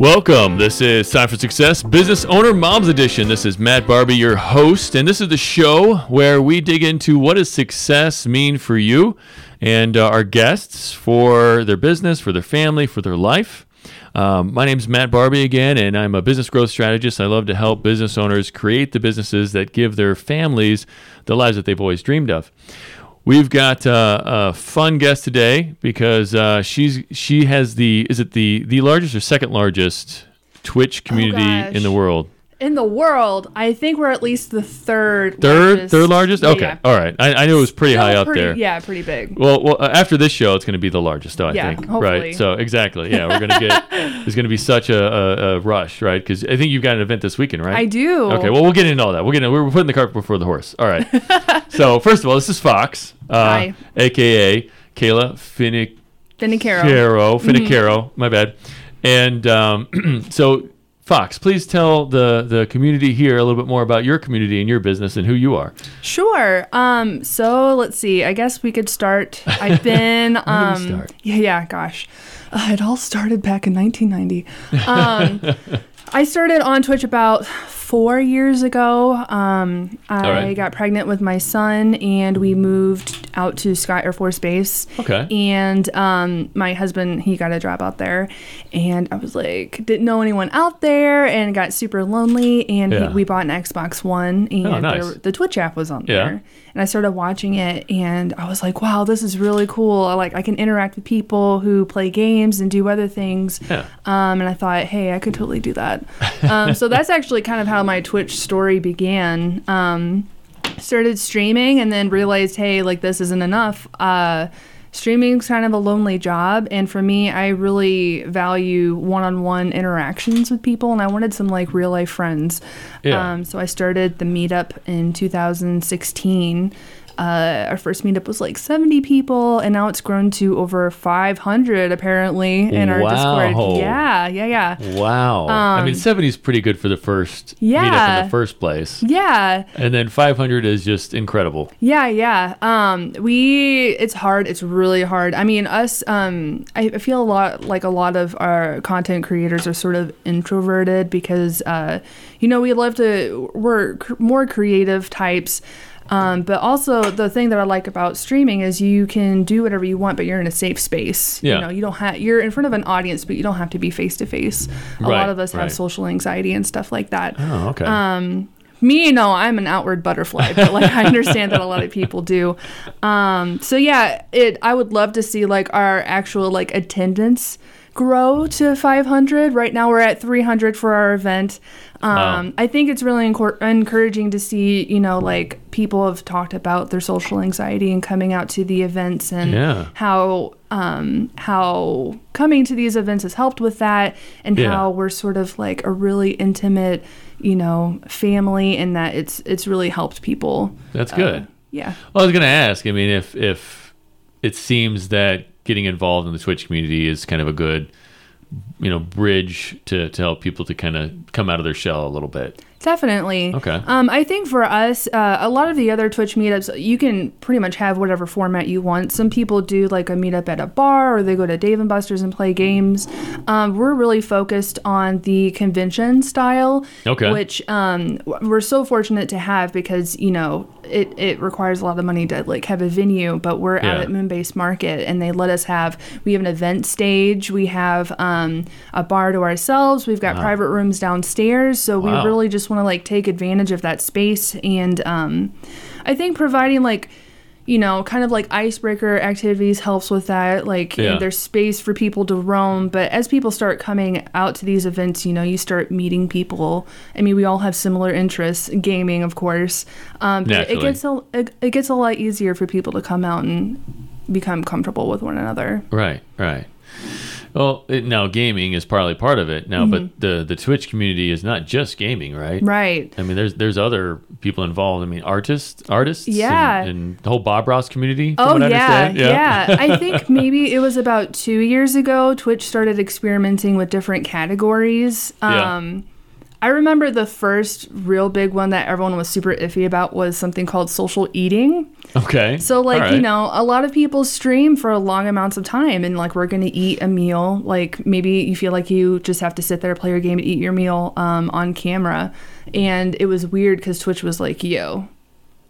Welcome. This is Time for Success Business Owner Moms Edition. This is Matt Barbie, your host, and this is the show where we dig into what does success mean for you and uh, our guests for their business, for their family, for their life. Um, my name is Matt Barbie again, and I'm a business growth strategist. I love to help business owners create the businesses that give their families the lives that they've always dreamed of. We've got uh, a fun guest today because uh, she's she has the is it the the largest or second largest Twitch community gosh. in the world? In the world, I think we're at least the third. Third, largest. third largest. Yeah, Okay, yeah. all right. I, I knew it was pretty Still high up there. Yeah, pretty big. Well, well, uh, after this show, it's going to be the largest, though. I Yeah, think. hopefully. Right. So exactly. Yeah, we're going to get. there's going to be such a, a, a rush, right? Because I think you've got an event this weekend, right? I do. Okay. Well, we'll get into all that. We'll get. In, we're putting the cart before the horse. All right. so first of all, this is Fox, uh, aka Kayla Finnick. Finicaro. Caro, Mm-hmm. Finicaro, my bad. And um, so, Fox, please tell the the community here a little bit more about your community and your business and who you are. Sure. Um. So let's see. I guess we could start. I've been. um. start? Yeah. Yeah. Gosh. Uh, it all started back in 1990. Um, I started on Twitch about four years ago. Um, I right. got pregnant with my son, and we moved out to Scott Air Force Base. Okay. And um, my husband, he got a job out there, and I was like, didn't know anyone out there, and got super lonely. And Yeah. he, we bought an Xbox One, and Oh, nice. there- the Twitch app was on Yeah. there. And I started watching it, and I was like, wow, this is really cool. I like I can interact with people who play games and do other things. Yeah. Um, and I thought, hey, I could totally do that. Um, so that's actually kind of how my Twitch story began. Um, started streaming and then realized, hey, like this isn't enough. Uh, streaming's kind of a lonely job, and for me, I really value one-on-one interactions with people, and I wanted some like real-life friends. Yeah. Um, so I started the meetup in 2016. Uh, our first meetup was like 70 people, and now it's grown to over 500 apparently in our Wow. Discord. Yeah, yeah, yeah. Wow. I mean, Um, 70 is pretty good for the first meetup in the first place. Yeah, And then 500 is just incredible. Yeah, yeah. Um, we it's hard. It's really hard. I mean, us. Um, I I feel a lot like a lot of our content creators are sort of introverted because, uh, you know, we love to we're cr- more creative types. Um, but also the thing that I like about streaming is you can do whatever you want, but you're in a safe space. Yeah. You know, you don't have you're in front of an audience, but you don't have to be face to face. A Right, lot of us right. have social anxiety and stuff like that. Oh, okay. Um, me, no, I'm an outward butterfly, but like I understand that a lot of people do. Um, so yeah, it. I would love to see like our actual like attendance grow to 500. Right now we're at 300 for our event. Um, Wow. I think it's really encor- encouraging to see, you know, like people have talked about their social anxiety and coming out to the events and Yeah. how um, how coming to these events has helped with that and Yeah. how we're sort of like a really intimate, you know, family and that it's it's really helped people. That's Uh, good. yeah. Well, I was going to ask. I mean, if if it seems that getting involved in the Twitch community is kind of a good, you know, bridge to to help people to kind of come out of their shell a little bit. Definitely. Okay. Um, I think for us, uh, a lot of the other Twitch meetups, you can pretty much have whatever format you want. Some people do like a meetup at a bar, or they go to Dave and Buster's and play games. Um, we're really focused on the convention style, Okay. which um, we're so fortunate to have because you know it, it requires a lot of money to like have a venue. But we're out Yeah. at Moonbase Market, and they let us have. We have an event stage. We have um, a bar to ourselves. We've got Wow. private rooms downstairs. So Wow. we really just want to like take advantage of that space and um, i think providing like you know kind of like icebreaker activities helps with that like you know, Yeah. there's space for people to roam but as people start coming out to these events you know you start meeting people i mean we all have similar interests gaming of course um, it gets a it, it gets a lot easier for people to come out and become comfortable with one another Right, right. Well, it, now gaming is partly part of it now, but the the Twitch community is not just gaming, right? Mm-hmm. right I mean, there's there's other people involved. I mean, artists, artists, Yeah. and, the whole Bob Ross community. Oh yeah, understand. yeah. I think maybe it was about two years ago. Twitch started experimenting with different categories. Yeah. I remember the first real big one that everyone was super iffy about was something called social eating. Okay. So like, All you know, a lot of people stream for long amounts of time and like we're going to eat a meal. Like maybe you feel like you just have to sit there play your game and eat your meal um, on camera. And it was weird cuz Twitch was like, "Yo,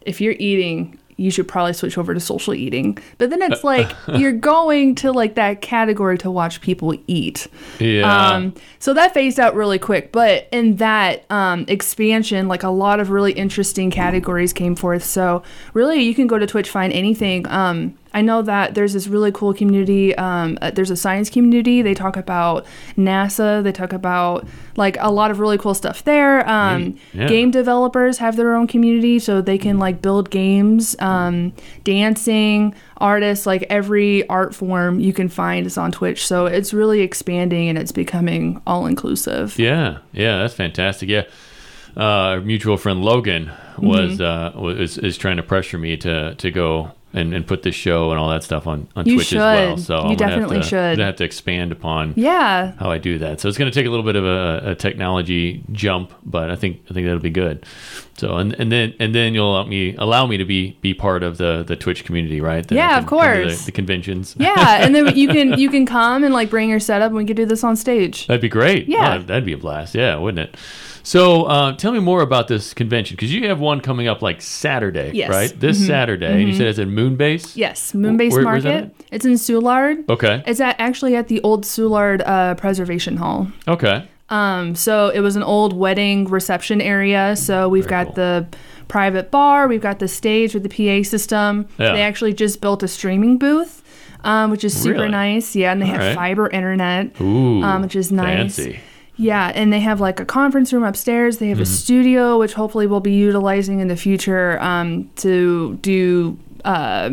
if you're eating, you should probably switch over to social eating." But then it's like you're going to like that category to watch people eat. Yeah. Um, so that phased out really quick. But in that um, expansion, like a lot of really interesting categories came forth. So really, you can go to Twitch, find anything. Um, I know that there's this really cool community. Um, uh, there's a science community. They talk about NASA. They talk about like a lot of really cool stuff there. Um, Yeah. Game developers have their own community, so they can like build games. Um, dancing artists, like every art form you can find is on Twitch. So it's really expanding and it's becoming all inclusive. Yeah, yeah, that's fantastic. Yeah, uh, our mutual friend Logan was Mm-hmm. uh, was is trying to pressure me to to go and, and put this show and all that stuff on on You Twitch as well. So You I'm gonna definitely have to, should. I'm gonna have to expand upon Yeah. how I do that. So it's going to take a little bit of a, a technology jump, but I think I think that'll be good. So and, and then and then you'll allow me allow me to be be part of the the Twitch community, right? I Yeah, can of course. The, the conventions. Yeah, and then you can you can come and like bring your setup and we could do this on stage. That'd be great. Yeah. Oh, that'd be a blast. Yeah, wouldn't it? So, uh, tell me more about this convention because you have one coming up like Saturday, Yes. right? This Saturday. And you said it's at Moonbase. Yes, Moonbase Where- Market. It's in Soulard. Okay. It's at actually at the old Soulard uh, Preservation Hall. Okay. Um, so it was an old wedding reception area. So we've Very got cool. the private bar, we've got the stage with the PA system. Yeah. They actually just built a streaming booth, um, which is super Really? nice. Yeah, and they All have right. fiber internet. Ooh. Um, which is nice. Fancy. Yeah, and they have like a conference room upstairs. They have Mm-hmm. a studio, which hopefully we'll be utilizing in the future um, to do uh,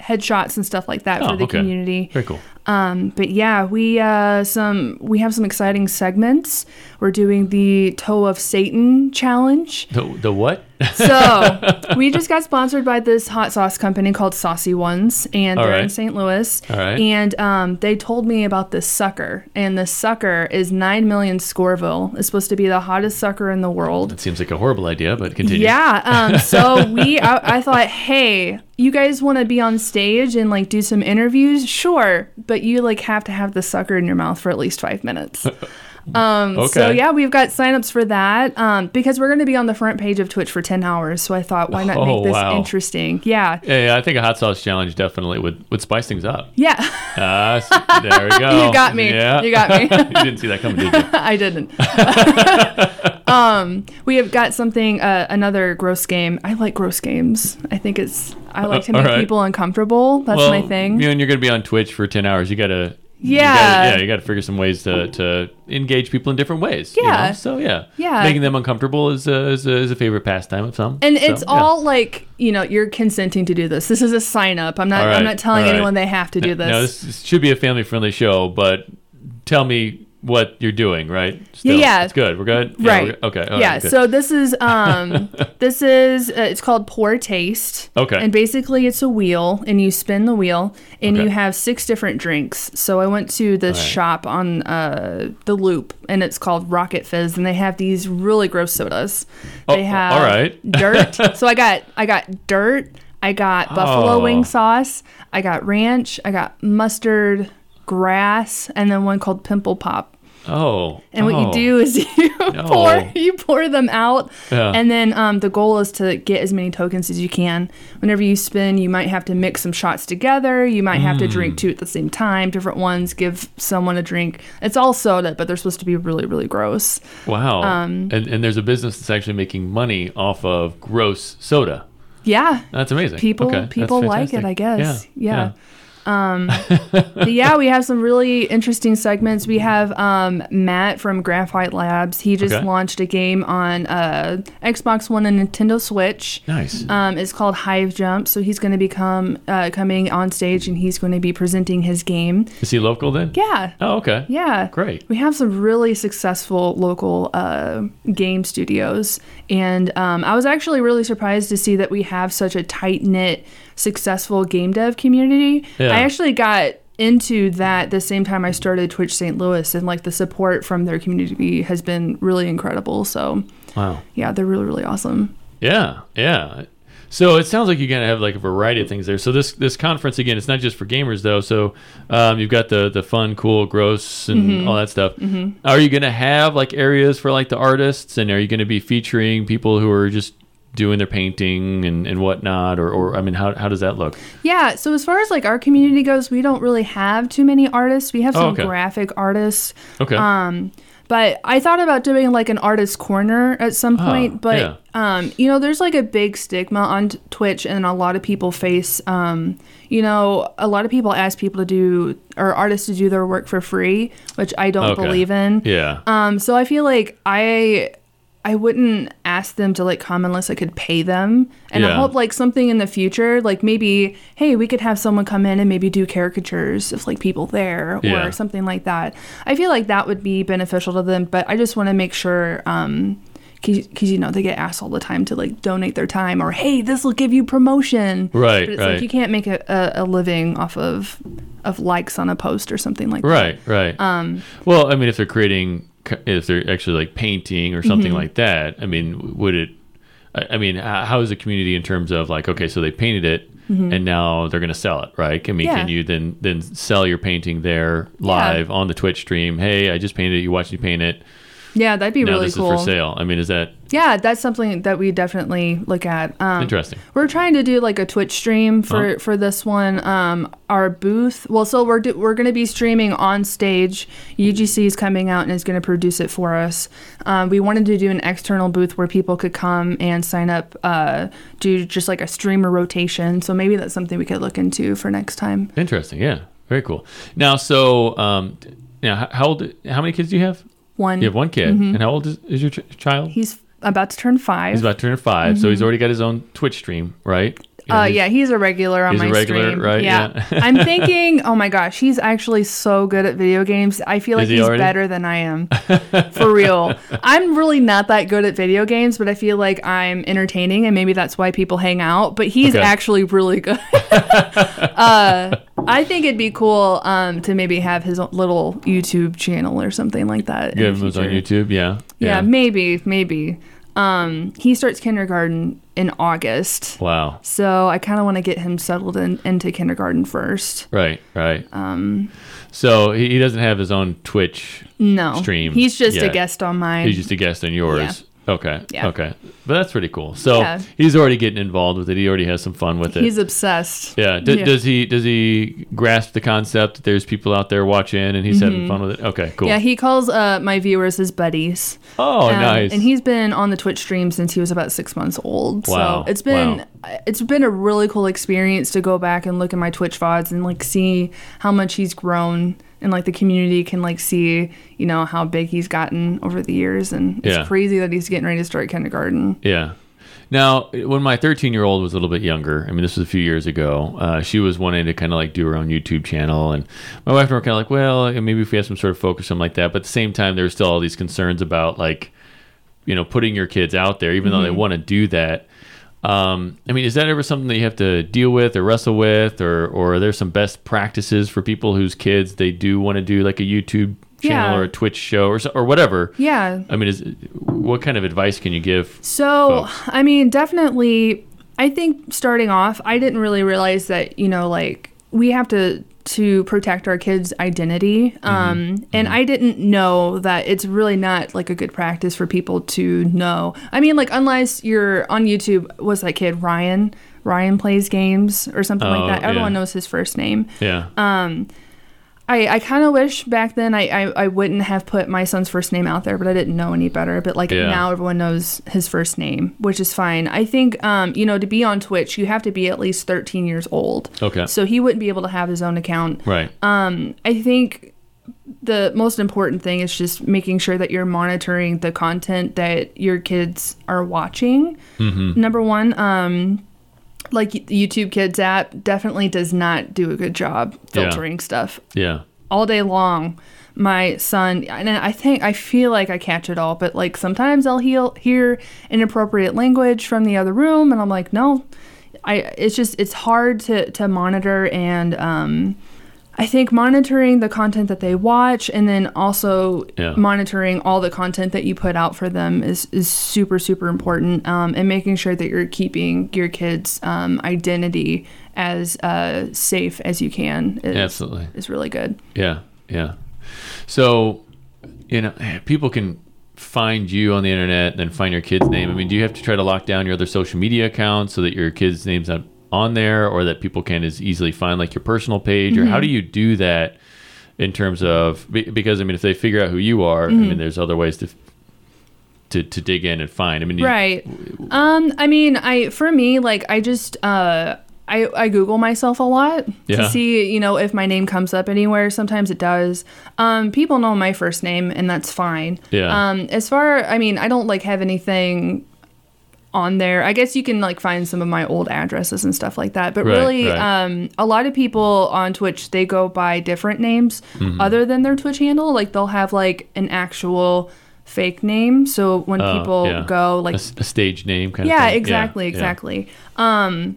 headshots and stuff like that Oh, for the okay. community. Very cool. Um, but yeah, we uh, some we have some exciting segments. We're doing the Toe of Satan challenge. The, the what? So we just got sponsored by this hot sauce company called Saucy Ones, and All they're in. St. Louis. All right. And um, they told me about this sucker, and the sucker is nine million Scoville. It's supposed to be the hottest sucker in the world. It seems like a horrible idea, but continue. Yeah. Um, so we, I, I thought, hey, you guys want to be on stage and like do some interviews? Sure, but you like have to have the sucker in your mouth for at least five minutes. Um, So yeah, we've got signups for that um, because we're going to be on the front page of Twitch for ten hours. So I thought, why not Oh, make this wow. interesting? Yeah. Yeah, yeah, I think a hot sauce challenge definitely would, would spice things up. Yeah, Ah, s- there we go. You got me. Yeah. You got me. you didn't see that coming, did you? I didn't. um, we have got something, uh, another gross game. I like gross games. I think it's, I like to Uh, make right. people uncomfortable. That's well, my thing. You know, and you're going to be on Twitch for 10 hours. You got to. Yeah. yeah, you got to figure some ways to, to engage people in different ways. you Yeah. know? So, yeah. Yeah. Making them uncomfortable is a, is a, is a favorite pastime of some. And So, it's yeah. all like you know you're consenting to do this. This is a sign up. I'm not. Right, I'm not telling right. anyone they have to do this. This this should be a family friendly show, but tell me what you're doing, right? Still, yeah. It's good. We're good? Yeah, right. we're. Okay. all yeah. right. So this is um this is uh, it's called Poor Taste. Okay. And basically it's a wheel and you spin the wheel and Okay. you have six different drinks. So I went to this right. shop on uh the Loop and it's called Rocket Fizz and they have these really gross sodas. Oh, They have all right. dirt. so I got I got dirt. I got buffalo Oh. wing sauce. I got ranch. I got mustard, grass, and then one called Pimple Pop. Oh. And what you oh. do is you pour you pour them out, Yeah. and then um, the goal is to get as many tokens as you can. Whenever you spin, you might have to mix some shots together. You might have to Mm. drink two at the same time. Different ones give someone a drink. It's all soda, but they're supposed to be really really gross. Wow. um, and, and there's a business that's actually making money off of gross soda. Yeah, That's amazing. people Okay, people like it. I guess. Yeah. yeah. But yeah, we have some really interesting segments. We have um, Matt from Graphite Labs. He just Okay. launched a game on uh, Xbox One and Nintendo Switch. Nice. Um, it's called Hive Jump. So he's going to become uh, coming on stage and he's going to be presenting his game. Is he local then? Yeah. Oh, okay. Yeah. Great. We have some really successful local uh, game studios. And um, I was actually really surprised to see that we have such a tight knit, successful game dev community. Yeah. I actually got into that the same time I started Twitch St. Louis, and like the support from their community has been really incredible. So Wow. yeah, they're really really awesome. Yeah, yeah. So it sounds like you're gonna have like a variety of things there. So this this conference again, it's not just for gamers though. So um, you've got the the fun, cool, gross, and Mm-hmm. all that stuff. Are you gonna have like areas for like the artists, and are you gonna be featuring people who are just doing their painting and, and whatnot, or, or I mean, how how does that look? Yeah, so as far as like our community goes, we don't really have too many artists. We have Oh, some okay. graphic artists. Okay. Um, but I thought about doing like an artist corner at some point, but yeah. um, you know, there's like a big stigma on Twitch, and a lot of people face. Um, you know, a lot of people ask people to do or artists to do their work for free, which I don't Okay. believe in. yeah. Um, so I feel like I I wouldn't ask them to like come unless I could pay them. And I hope like something in the future, like maybe, hey, we could have someone come in and maybe do caricatures of like people there Yeah. or something like that. I feel like that would be beneficial to them, but I just want to make sure um because you know they get asked all the time to like donate their time or hey this will give you promotion Right, but it's right. like you can't make a, a, a living off of of likes on a post or something like that Right, right. um well, I mean, if they're creating, if they're actually like painting or something Mm-hmm. like that, I mean, would it? I mean, how is the community in terms of like, okay, so they painted it, and now they're going to sell it, right? I mean, Mm-hmm. Yeah. can you then then sell your painting there live on the Twitch stream? Hey, I just painted it. You watched me paint it. yeah that'd be Now really this cool is for sale. I mean, is that Yeah, that's something that we definitely look at. Um, interesting? We're trying to do like a Twitch stream for Oh. for this one. Um, our booth. Well, so we're do, we're going to be streaming on stage. UGC is coming out and is going to produce it for us. Um, we wanted to do an external booth where people could come and sign up, uh, do just like a streamer rotation. So maybe that's something we could look into for next time. Interesting. Yeah, very cool. Now, so um, now, how old? How many kids do you have? One. You have one kid, and how old is, is your ch- child? Mm-hmm. He's about to turn five. He's about to turn 5 so he's already got his own Twitch stream, right? Mm-hmm. Uh, he's- yeah, he's a regular on he's a my regular, stream. right? Yeah, Yeah. I'm thinking, oh my gosh, he's actually so good at video games. I feel like he he's already? better than I am, for real. I'm really not that good at video games, but I feel like I'm entertaining, and maybe that's why people hang out. But he's Okay. actually really good. uh, I think it'd be cool um, to maybe have his little YouTube channel or something like that. You him on. YouTube, yeah. Yeah, maybe, maybe. Um, he starts kindergarten in August. Wow. So I kind of want to get him settled in, into kindergarten first. Right, right. Um, so he, doesn't have his own Twitch. No, Stream He's just a guest on mine. He's just a guest on yours. Okay. Yeah. Okay. But that's pretty cool. So Yeah. he's already getting involved with it. He already has some fun with it. He's obsessed. yeah. D- Yeah. Does he does he grasp the concept that there's people out there watching and he's having fun with it? Okay. Cool. Mm-hmm. Yeah, he calls uh, my viewers his buddies. oh, Um, nice. And he's been on the Twitch stream since he was about six months old. Wow, So it's been it's been a really cool experience to go back and look at my Twitch vods and like see how much he's grown and like the community can like see you know how big he's gotten over the years and it's Yeah. crazy that he's getting ready to start kindergarten. Yeah. Now, when my 13 year old was a little bit younger, I mean, this was a few years ago, uh, she was wanting to kind of like do her own YouTube channel. And my wife and I were kind of like, well, maybe if we have some sort of focus, something like that. But at the same time, there were still all these concerns about like, you know, putting your kids out there, even though they want to do that. Um, I mean, is that ever something that you have to deal with or wrestle with, or or are there some best practices for people whose kids they do want to do like a YouTube channel Yeah. or a Twitch show or or whatever? Yeah. I mean, is what kind of advice can you give? So, folks. I mean, definitely, I think starting off, I didn't really realize that, you know, like we have to to protect our kids' identity. Mm-hmm. Um, and I didn't know that it's really not like a good practice for people to know. I mean, like unless you're on YouTube, what's that kid Ryan? Ryan plays games or something Oh, like that. Everyone yeah. knows his first name. Yeah. Um, I, I kind of wish back then I, I, I wouldn't have put my son's first name out there, but I didn't know any better. But like Yeah. now everyone knows his first name, which is fine. I think, um, you know, to be on Twitch, you have to be at least 13 years old. Okay. So he wouldn't be able to have his own account. Right. Um, I think the most important thing is just making sure that you're monitoring the content that your kids are watching. Mm-hmm. Number one, um, like the YouTube Kids app definitely does not do a good job Yeah. filtering stuff Yeah. all day long. My son, and I think I feel like I catch it all, but like sometimes I'll hear hear inappropriate language from the other room, and I'm like, no, I. It's just it's hard to to monitor and um, I think monitoring the content that they watch and then also Yeah. monitoring all the content that you put out for them is, is super, super important. Um, and making sure that you're keeping your kids' um, identity as uh, safe as you can is, Absolutely. is really good. Yeah, yeah. So, you know, people can find you on the internet and then find your kid's name. I mean, do you have to try to lock down your other social media accounts so that your kid's name's not on there or that people can as easily find like your personal page? Or how do you do that in terms of, because I mean, if they figure out who you are, I mean, there's other ways to. To, to dig in and find. I mean, you- Right. Um, I mean, I for me, like I just uh I, I Google myself a lot Yeah. to see, you know, if my name comes up anywhere. Sometimes it does. Um, people know my first name, and that's fine. Yeah. Um, as far, I mean, I don't like have anything on there. I guess you can like find some of my old addresses and stuff like that. But Right, really, right. um, a lot of people on Twitch they go by different names Mm-hmm. other than their Twitch handle. Like they'll have like an actual fake name. So when Oh, people yeah. go a, like s- a stage name kind of yeah, thing. exactly, yeah. exactly. Um,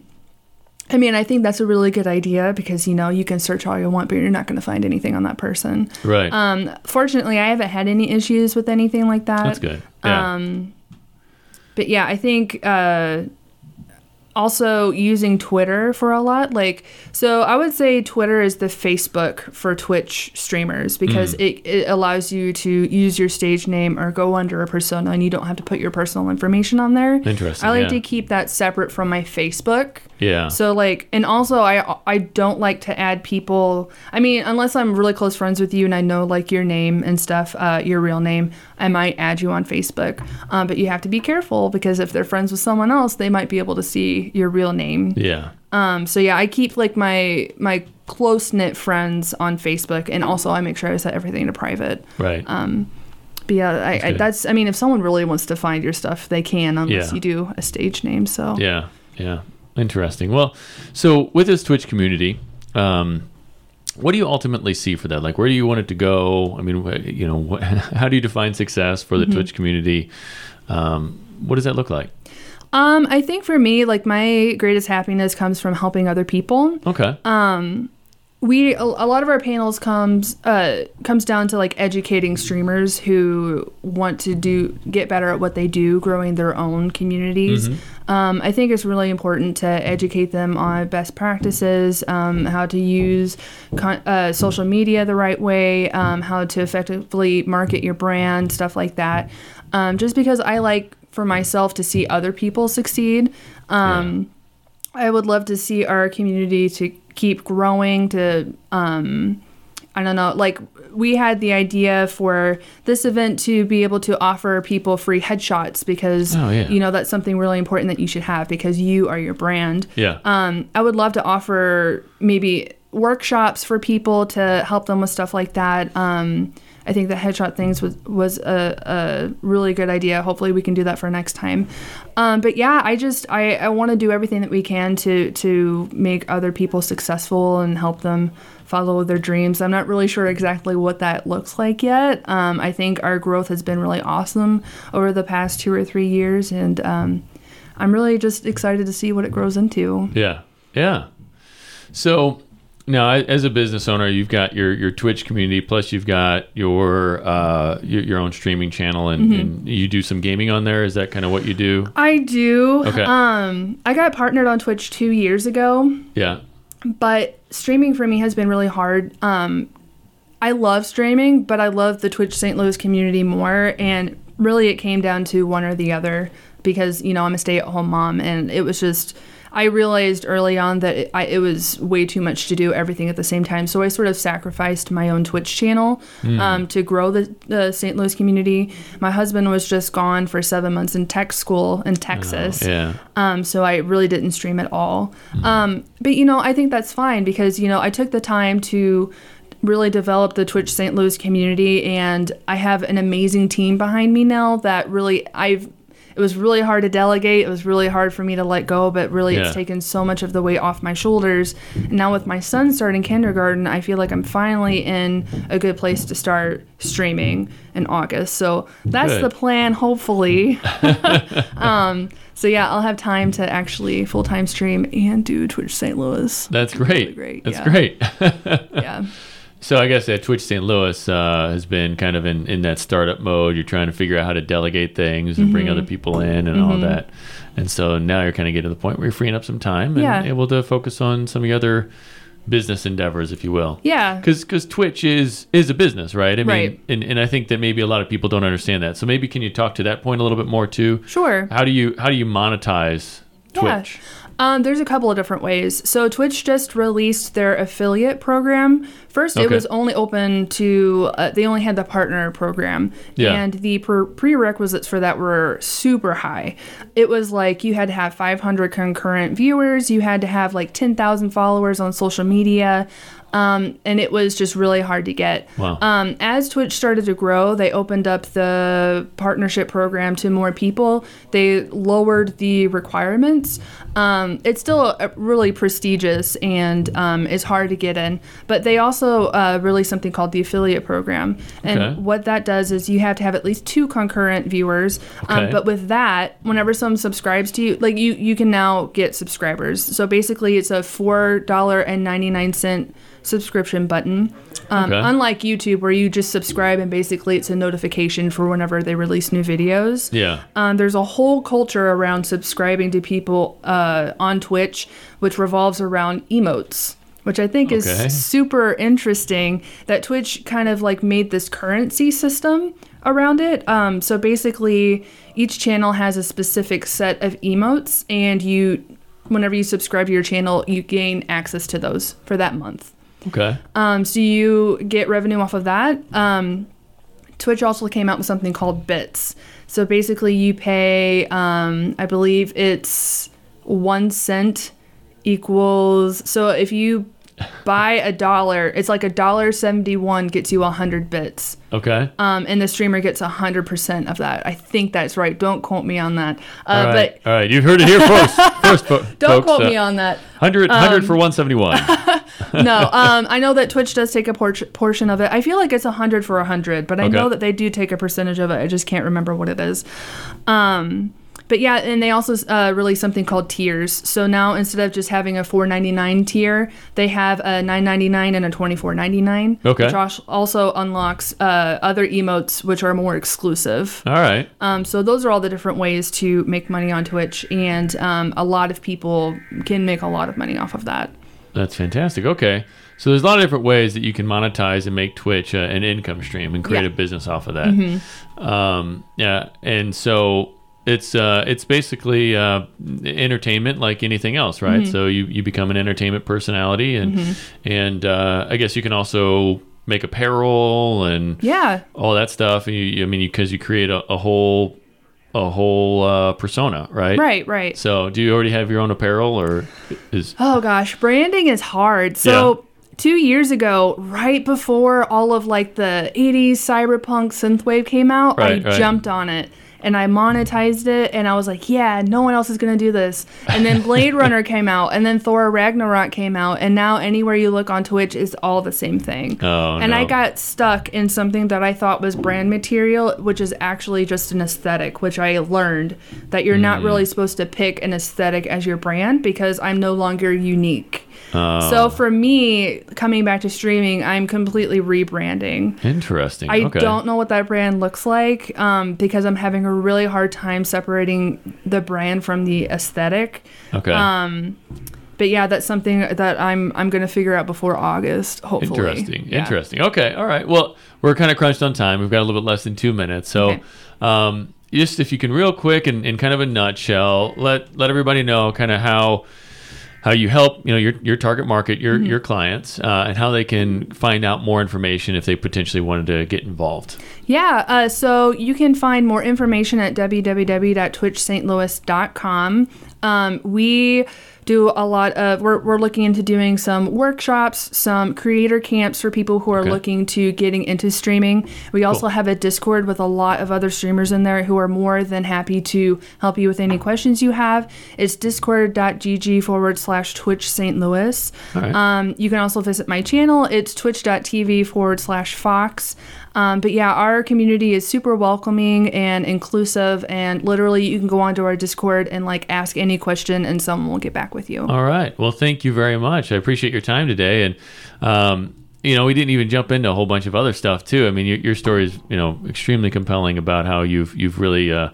I mean, I think that's a really good idea because you know you can search all you want, but you're not going to find anything on that person. Right. Um, fortunately, I haven't had any issues with anything like that. That's good. Yeah. Um, but yeah, I think uh, also using Twitter for a lot. Like, so I would say Twitter is the Facebook for Twitch streamers because Mm. it, it allows you to use your stage name or go under a persona and you don't have to put your personal information on there. Interesting, I like yeah. to keep that separate from my Facebook. Yeah. So like, and also I I don't like to add people. I mean, unless I'm really close friends with you and I know like your name and stuff, uh, your real name, I might add you on Facebook. Um, but you have to be careful because if they're friends with someone else, they might be able to see your real name. yeah. Um, so yeah, I keep like my my close knit friends on Facebook, and also I make sure I set everything to private. Right. Um, but yeah, I, I, that's I mean, if someone really wants to find your stuff, they can, unless Yeah. you do a stage name. So Yeah, yeah, interesting. Well, so with this Twitch community, um, what do you ultimately see for that? Like, where do you want it to go? I mean, you know, how do you define success for the Mm-hmm. Twitch community? Um, what does that look like? Um, I think for me, like my greatest happiness comes from helping other people. Okay. Um, we a, a lot of our panels comes uh comes down to like educating streamers who want to do get better at what they do, growing their own communities. Um, I think it's really important to educate them on best practices, um, how to use con- uh, social media the right way, um, how to effectively market your brand, stuff like that. Um, just because I like for myself to see other people succeed. Um, I would love to see our community to keep growing to um I don't know, like we had the idea for this event to be able to offer people free headshots because Oh, yeah. you know that's something really important that you should have because you are your brand. Yeah. Um, I would love to offer maybe workshops for people to help them with stuff like that. Um, I think the headshot things was was a, a really good idea. Hopefully, we can do that for next time. Um, but yeah, I just I, I want to do everything that we can to to make other people successful and help them follow their dreams. I'm not really sure exactly what that looks like yet. Um, I think our growth has been really awesome over the past two or three years, and um, I'm really just excited to see what it grows into. Yeah, yeah. So now, as a business owner, you've got your your Twitch community, plus you've got your uh, your, your own streaming channel, and, Mm-hmm. and you do some gaming on there. Is that kind of what you do? I do. Okay. Um, I got partnered on Twitch two years ago, Yeah, but streaming for me has been really hard. Um, I love streaming, but I love the Twitch St. Louis community more. And really, it came down to one or the other because, you know, I'm a stay at home mom. And it was just, I realized early on that it, I, it was way too much to do everything at the same time. So I sort of sacrificed my own Twitch channel um, to grow the, the St. Louis community. My husband was just gone for seven months in tech school in Texas. yeah, Um, so I really didn't stream at all. Um, but you know, I think that's fine because you know I took the time to really develop the Twitch St. Louis community, and I have an amazing team behind me now that really I've. It was really hard to delegate. It was really hard for me to let go, but really Yeah. it's taken so much of the weight off my shoulders. And now with my son starting kindergarten, I feel like I'm finally in a good place to start streaming in August. So that's Good. the plan, hopefully. um, so yeah, I'll have time to actually full time stream and do Twitch St. Louis. That's great. great, That's yeah. great. Yeah. So I guess at Twitch St. Louis uh, has been kind of in, in that startup mode. You're trying to figure out how to delegate things and bring Mm-hmm. other people in and all that. And so now you're kind of getting to the point where you're freeing up some time and Yeah. able to focus on some of your other business endeavors, if you will. Yeah. Because Twitch is is a business, right? I mean, Right. and, and I think that maybe a lot of people don't understand that. So maybe can you talk to that point a little bit more too? Sure. How do you how do you monetize Yeah. Um, there's a couple of different ways. So Twitch just released their affiliate program. First, it was only open to uh, they only had the partner program, Yeah. and the per- prerequisites for that were super high. It was like you had to have 500 concurrent viewers, you had to have like 10,000 followers on social media. Um, and it was just really hard to get. Wow. Um, as Twitch started to grow, they opened up the partnership program to more people. They lowered the requirements. Um, it's still uh, really prestigious and um, is hard to get in, but they also uh, released something called the affiliate program. And Okay. what that does is you have to have at least two concurrent viewers. Okay. Um, but with that, whenever someone subscribes to you, like you, you can now get subscribers. So basically, it's a four dollar and ninety nine cent subscription button. Um, Okay. Unlike YouTube, where you just subscribe and basically it's a notification for whenever they release new videos. Yeah. Um, there's a whole culture around subscribing to people uh, on Twitch, which revolves around emotes, which I think Okay. is super interesting. That Twitch kind of like made this currency system around it. Um, so basically, each channel has a specific set of emotes, and you, whenever you subscribe to your channel, you gain access to those for that month. Okay. Um, so you get revenue off of that. Um, Twitch also came out with something called bits. So basically, you pay, um, I believe it's one cent equals. So if you buy a dollar, it's like a dollar seventy one gets you a hundred bits. Okay. Um, and the streamer gets a hundred percent of that. I think that's right. Don't quote me on that. Uh, All right. But All right. You've heard it here first. first, fo- don't folks, quote uh, me on that. 100, 100 for 171. no, um, I know that Twitch does take a por- portion of it. I feel like it's a hundred for a hundred, but I Okay. know that they do take a percentage of it. I just can't remember what it is. Um, but yeah, and they also uh, released something called tiers. So now instead of just having a four ninety nine tier, they have a nine ninety nine and a twenty four ninety nine. Okay. Which als- also unlocks uh, other emotes, which are more exclusive. All right. Um, so those are all the different ways to make money on Twitch, and um, a lot of people can make a lot of money off of that. That's fantastic. Okay. So there's a lot of different ways that you can monetize and make Twitch uh, an income stream and create Yeah. Mm-hmm. a business off of that. Um, yeah. And so it's uh, it's basically uh, entertainment like anything else, right? Mm-hmm. So you, you become an entertainment personality and and uh, I guess you can also make apparel and Yeah. all that stuff. You, you- I mean, because you, create a, a whole a whole uh, persona, right? Right. Right. So, do you already have your own apparel, or is Oh gosh, branding is hard. So two years ago, right before all of like the 80s cyberpunk synthwave came out, Right, I right. jumped on it and I monetized it and I was like, yeah, no one else is going to do this. And then Blade Runner came out and then Thor Ragnarok came out and now anywhere you look on Twitch is all the same thing. Oh, and I got stuck in something that I thought was brand material, which is actually just an aesthetic, which I learned that you're Mm. not really supposed to pick an aesthetic as your brand because I'm no longer unique. Oh. So for me, coming back to streaming, I'm completely rebranding. interesting? I okay. don't know what that brand looks like um, because I'm having a really hard time separating the brand from the aesthetic. Okay. Um, but yeah, that's something that I'm I'm gonna figure out before August, hopefully. Interesting. Yeah. Interesting. Okay. All right. Well, we're kind of crunched on time. We've got a little bit less than two minutes. So, Okay. um, just if you can, real quick and in kind of a nutshell, let let everybody know kind of how how you help you know your your target market, your Mm-hmm. your clients, uh, and how they can find out more information if they potentially wanted to get involved. Yeah, uh, so you can find more information at www.twitchstlouis.com. Um, we do a lot of we're, we're looking into doing some workshops some creator camps for people who are Okay. looking to getting into streaming. We also have a discord with a lot of other streamers in there who are more than happy to help you with any questions you have. It's discord.gg forward slash twitch st louis. Right. um, you can also visit my channel. It's twitch.tv forward slash fox um, but yeah, our community is super welcoming and inclusive, and literally you can go onto our Discord and like ask any question, and someone will get back with you. All right. Well, thank you very much. I appreciate your time today. And, um, you know, we didn't even jump into a whole bunch of other stuff too. I mean, your, your story is, you know, extremely compelling about how you've you've really uh,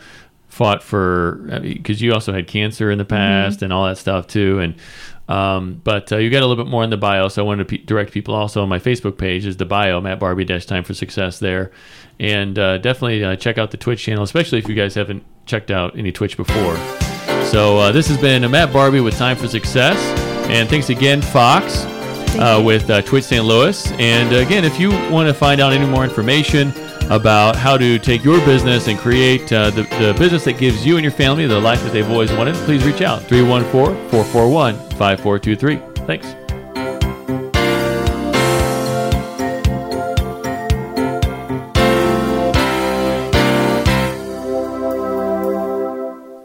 fought for because you also had cancer in the past and all that stuff too. And um, but uh, you got a little bit more in the bio, so I wanted to pe direct people also on my Facebook page is the bio Matt Barbie dash Time for Success there, and uh, definitely uh, check out the Twitch channel, especially if you guys haven't checked out any Twitch before. So uh, this has been Matt Barbie with Time for Success, and thanks again, Fox, uh, with uh, Twitch St. Louis. And uh, again, if you want to find out any more information about how to take your business and create uh, the, the business that gives you and your family the life that they've always wanted, please reach out 314 441 5423. Thanks.